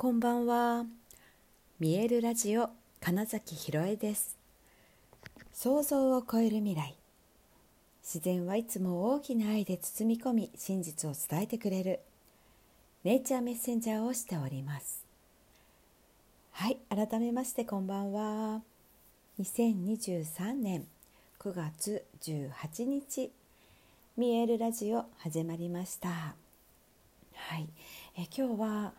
こんばんは。見えるラジオ金崎ひろえです。想像を超える未来。自然はいつも大きな愛で包み込み真実を伝えてくれるネイチャーメッセンジャーをしております。はい、改めましてこんばんは。2023年9月18日見えるラジオ始まりました。はい、え今日は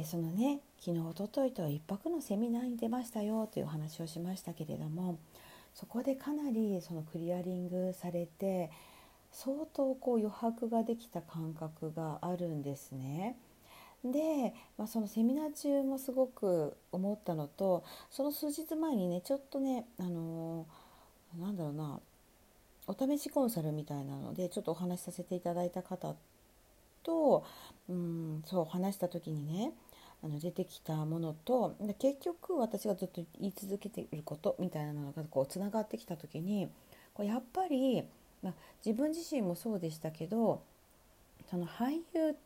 え、そのね昨日おとといと1泊のセミナーに出ましたよというお話をしましたけれどもそこでかなりそのクリアリングされて相当こう余白ができた感覚があるんですね。で、まあ、そのセミナー中もすごく思ったのとその数日前にねちょっとねあのー、なんだろうなお試しコンサルみたいなのでちょっとお話しさせていただいた方とうんそう話した時にねあの出てきたものと結局私がずっと言い続けていることみたいなのがこうつながってきた時にこうやっぱり、まあ、自分自身もそうでしたけどその俳優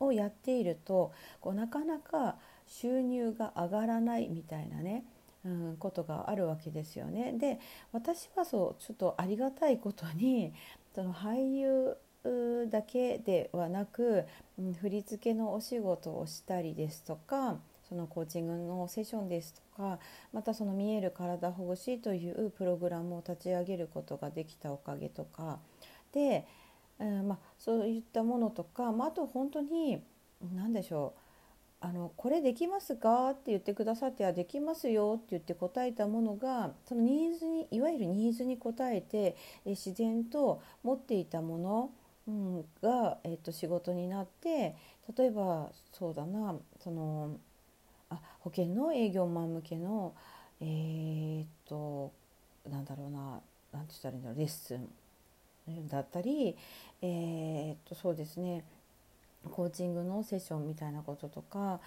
をやっているとこうなかなか収入が上がらないみたいなね、うん、ことがあるわけですよね。で私はそうちょっとありがたいことにその俳優だけではなく、うん、振り付けのお仕事をしたりですとかそのコーチングのセッションですとかまたその見える体ほぐしというプログラムを立ち上げることができたおかげとかで、うんまあ、そういったものとか、まあ、あと本当に何でしょうあのこれできますか？って言ってくださって「できますよ」って言って答えたものがそのニーズにいわゆるニーズに応えて自然と持っていたものうん、が、えー、と仕事になって例えばそうだなそのあ保険の営業マン向けのえー、っとなんだろうな何て言ったらいいんだろうレッスンだったりえー、っとそうですねコーチングのセッションみたいなこととか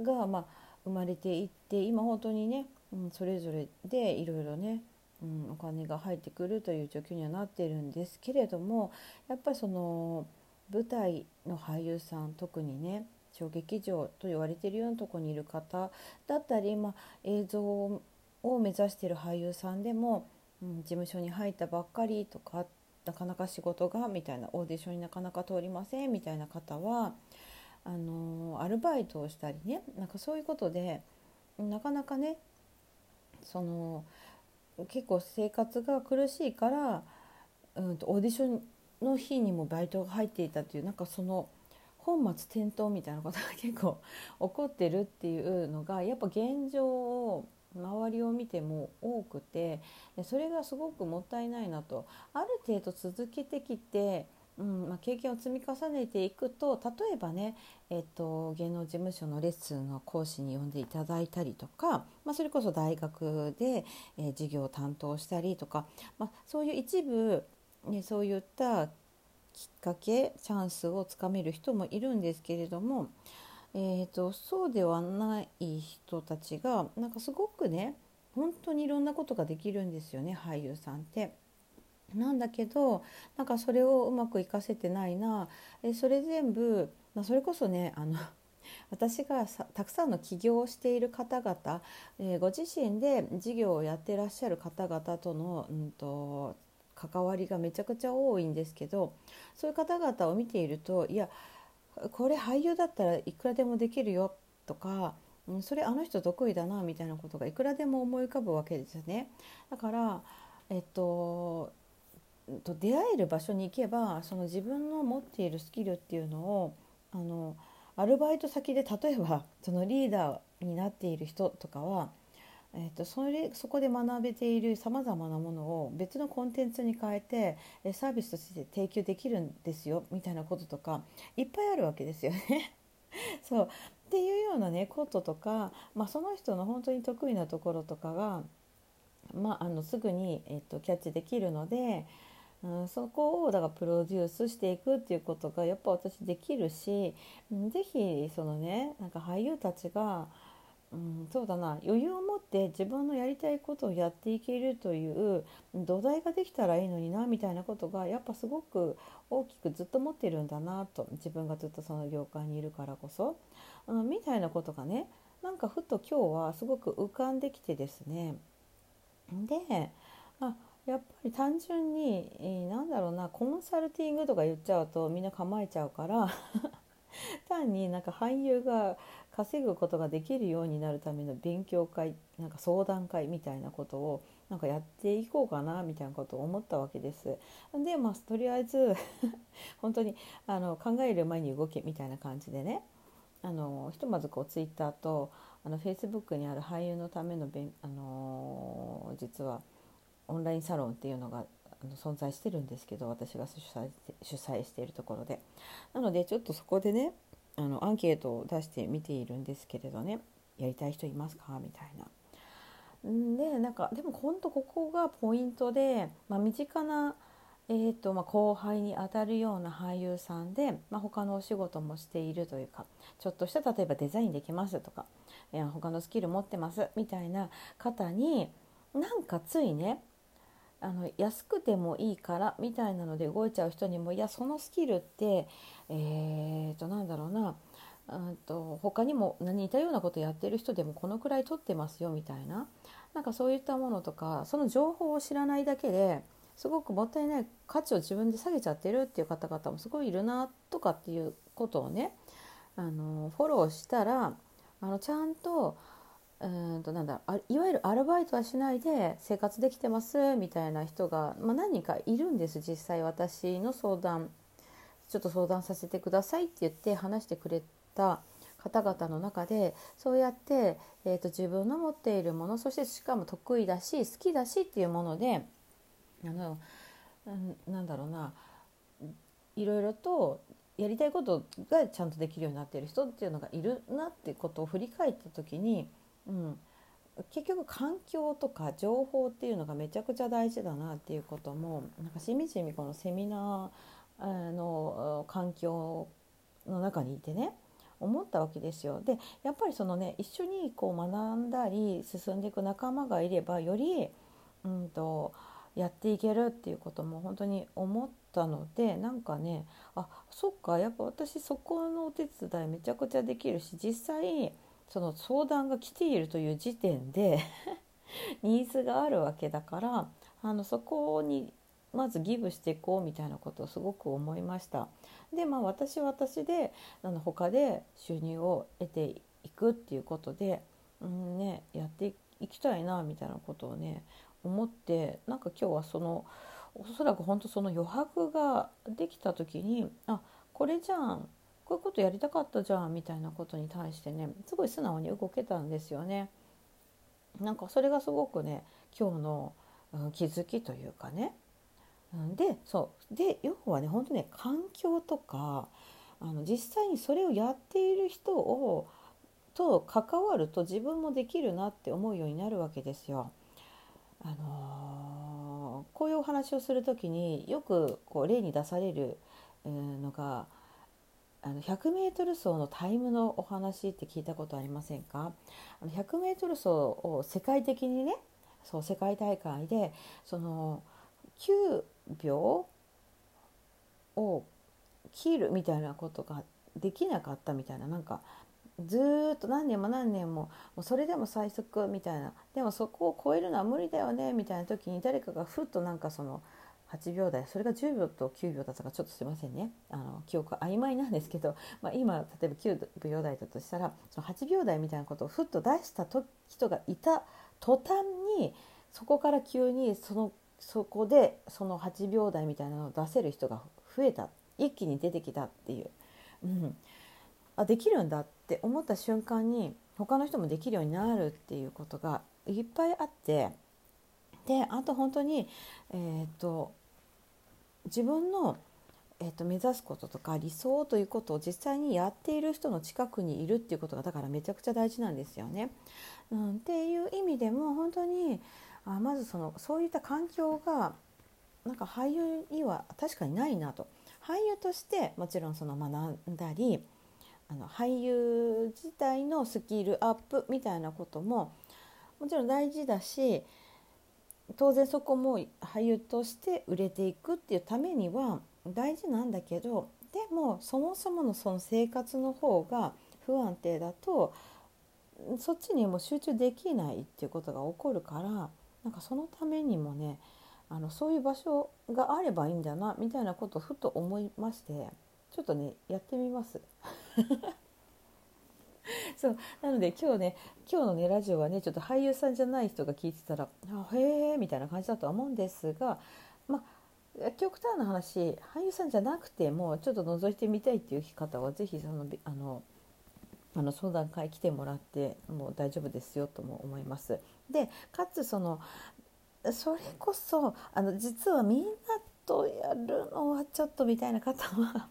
が、まあ、生まれていって今本当にね、うん、それぞれでいろいろねうん、お金が入ってくるという状況にはなっているんですけれどもやっぱりその舞台の俳優さん特にね小劇場と言われているようなとこにいる方だったり、まあ、映像を目指している俳優さんでも、うん、事務所に入ったばっかりとかなかなか仕事がみたいなオーディションになかなか通りませんみたいな方はあのアルバイトをしたりねなんかそういうことでなかなかねその結構生活が苦しいから、うん、とオーディションの日にもバイトが入っていたっていうなんかその本末転倒みたいなことが結構起こってるっていうのがやっぱ現状を周りを見ても多くてそれがすごくもったいないなと。ある程度続けてきてうんまあ、経験を積み重ねていくと例えばね、えっと、芸能事務所のレッスンの講師に呼んでいただいたりとか、まあ、それこそ大学で、えー、授業を担当したりとか、まあ、そういう一部、ね、そういったきっかけチャンスをつかめる人もいるんですけれども、えーと、そうではない人たちがなんかすごくね本当にいろんなことができるんですよね俳優さんって。なんだけどなんかそれをうまく活かせてないなえそれ全部、まあ、それこそねあの 私がたくさんの起業をしている方々、えー、ご自身で事業をやってらっしゃる方々との、うんと、関わりがめちゃくちゃ多いんですけどそういう方々を見ているといやこれ俳優だったらいくらでもできるよとか、うん、それあの人得意だなみたいなことがいくらでも思い浮かぶわけですよね。だからえっとと出会える場所に行けばその自分の持っているスキルっていうのをあのアルバイト先で例えば そのリーダーになっている人とかは、えーと、それそこで学べているさまざまなものを別のコンテンツに変えてサービスとして提供できるんですよみたいなこととかいっぱいあるわけですよね。そうっていうようなねこととか、まあ、その人の本当に得意なところとかが、まあ、あのすぐに、えーとキャッチできるので。うん、そこをだからプロデュースしていくっていうことがやっぱ私できるし是非そのねなんか俳優たちが、うん、そうだな余裕を持って自分のやりたいことをやっていけるという土台ができたらいいのになみたいなことがやっぱすごく大きくずっと持ってるんだなと自分がずっとその業界にいるからこそ、うん、みたいなことがねなんかふと今日はすごく浮かんできてですね。であやっぱり単純に、えー、なんだろうなコンサルティングとか言っちゃうとみんな構えちゃうから 単になんか俳優が稼ぐことができるようになるための勉強会なんか相談会みたいなことをなんかやっていこうかなみたいなことを思ったわけです。でまあとりあえず 本当にあの考える前に動けみたいな感じでねあのひとまずこうツイッターとあのフェイスブックにある俳優のためのべん、あの実はオンラインサロンっていうのが存在してるんですけど私が主催主催しているところで。なのでちょっとそこでねあのアンケートを出してみているんですけれどね。やりたい人いますか？みたいな。でなんかでも本当ここがポイントで、まあ、身近な、えーとまあ、後輩にあたるような俳優さんで、まあ、他のお仕事もしているというかちょっとした例えばデザインできますとか、えー、他のスキル持ってますみたいな方になんかついねあの安くてもいいからみたいなので動いちゃう人にもいやそのスキルってえー、となんだろうな。うんと他にも似たようなことやってる人でもこのくらい取ってますよみたいな。なんかそういったものとかその情報を知らないだけですごくもったいない価値を自分で下げちゃってるっていう方々もすごいいるなとかっていうことをねあのフォローしたらあのちゃんとうんとなんだあいわゆるアルバイトはしないで生活できてますみたいな人が、まあ、何人かいるんです実際私の相談。ちょっと相談させてくださいって言って話してくれた方々の中でそうやって、えーと、自分の持っているものそしてしかも得意だし好きだしっていうものであのなんだろうないろいろとやりたいことがちゃんとできるようになっている人っていうのがいるなってことを振り返った時にうん、結局環境とか情報っていうのがめちゃくちゃ大事だなっていうこともなんかしみじみこのセミナーの環境の中にいてね思ったわけですよ。でやっぱりそのね一緒にこう学んだり進んでいく仲間がいればより、うんと、やっていけるっていうことも本当に思ったのでなんかねあそっかやっぱ私そこのお手伝いめちゃくちゃできるし実際その相談が来ているという時点で ニーズがあるわけだからあのそこにまずギブしていこうみたいなことをすごく思いました。でまあ私は私であの他で収入を得ていくっていうことで、うんね、やっていきたいなみたいなことをね思ってなんか今日はそのおそらく本当その余白ができた時にあこれじゃんこういうことやりたかったじゃんみたいなことに対してねすごい素直に動けたんですよね。なんかそれがすごくね今日の、うん、気づきというかね。でそうで要はね本当ね環境とかあの実際にそれをやっている人をと関わると自分もできるなって思うようになるわけですよ。あのー、こういうお話をする時によくこう例に出されるのがあの 100m 走のタイムのお話って聞いたことありませんか？100m 走を世界的にねそう世界大会でその9秒を切るみたいなことができなかったみたいななんかずっと何年も何年ももうそれでも最速みたいなでもそこを超えるのは無理だよねみたいな時に誰かがふっとなんかその8秒台それが10秒と9秒だったかちょっとすいませんね。あの記憶曖昧なんですけど、まあ、今例えば9秒台だとしたらその8秒台みたいなことをふっと出した人がいた途端にそこから急にそのそこでその8秒台みたいなのを出せる人が増えた。一気に出てきたっていう、うん、あできるんだって思った瞬間に他の人もできるようになるっていうことがいっぱいあって。であと本当に、えーと自分の、えーと、目指すこととか理想ということを実際にやっている人の近くにいるっていうことがだからめちゃくちゃ大事なんですよね。うん、っていう意味でも本当にあまずそのそういった環境がなんか俳優には確かにないなと俳優としてもちろんその学んだりあの俳優自体のスキルアップみたいなことももちろん大事だし当然そこも俳優として売れていくっていうためには大事なんだけどでもそもそものその生活の方が不安定だとそっちにも集中できないっていうことが起こるからなんかそのためにもねあのそういう場所があればいいんだなみたいなことをふと思いましてちょっとねやってみます。そうなので今日ね今日のねラジオはねちょっと俳優さんじゃない人が聞いてたら「あへえ」みたいな感じだとは思うんですがまあ極端な話俳優さんじゃなくてもちょっと覗いてみたいっていう方は是非そのあのあの相談会来てもらってもう大丈夫ですよとも思います。でかつそのそれこそあの実はみんなとやるのはちょっとみたいな方は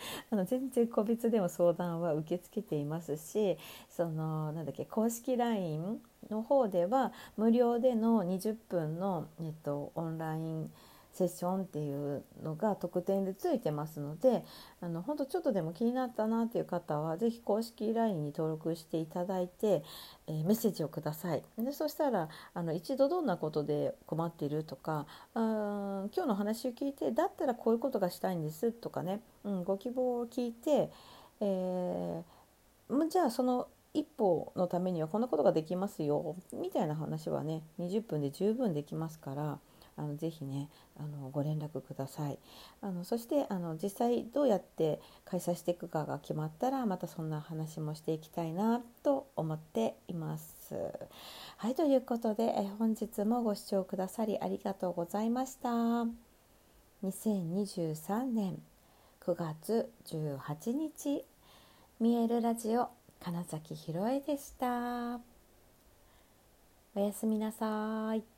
あの全然個別でも相談は受け付けていますしそのなんだっけ公式 LINE の方では無料での20分の、えっと、オンラインセッションっていうのが特典でついてますのであの本当ちょっとでも気になったなっていう方は是非公式 LINE に登録していただいて、えー、メッセージをください。でそしたらあの一度どんなことで困っているとかあ今日の話を聞いてだったらこういうことがしたいんですとかね、うん、ご希望を聞いて、えー、じゃあその一歩のためにはこんなことができますよみたいな話はね20分で十分できますからあのぜひねあのご連絡くださいあのそしてあの実際どうやって開催していくかが決まったらまたそんな話もしていきたいなと思っています。はいということでえ本日もご視聴くださりありがとうございました。2023年9月18日見えるラジオ金崎ひろえでした。おやすみなさい。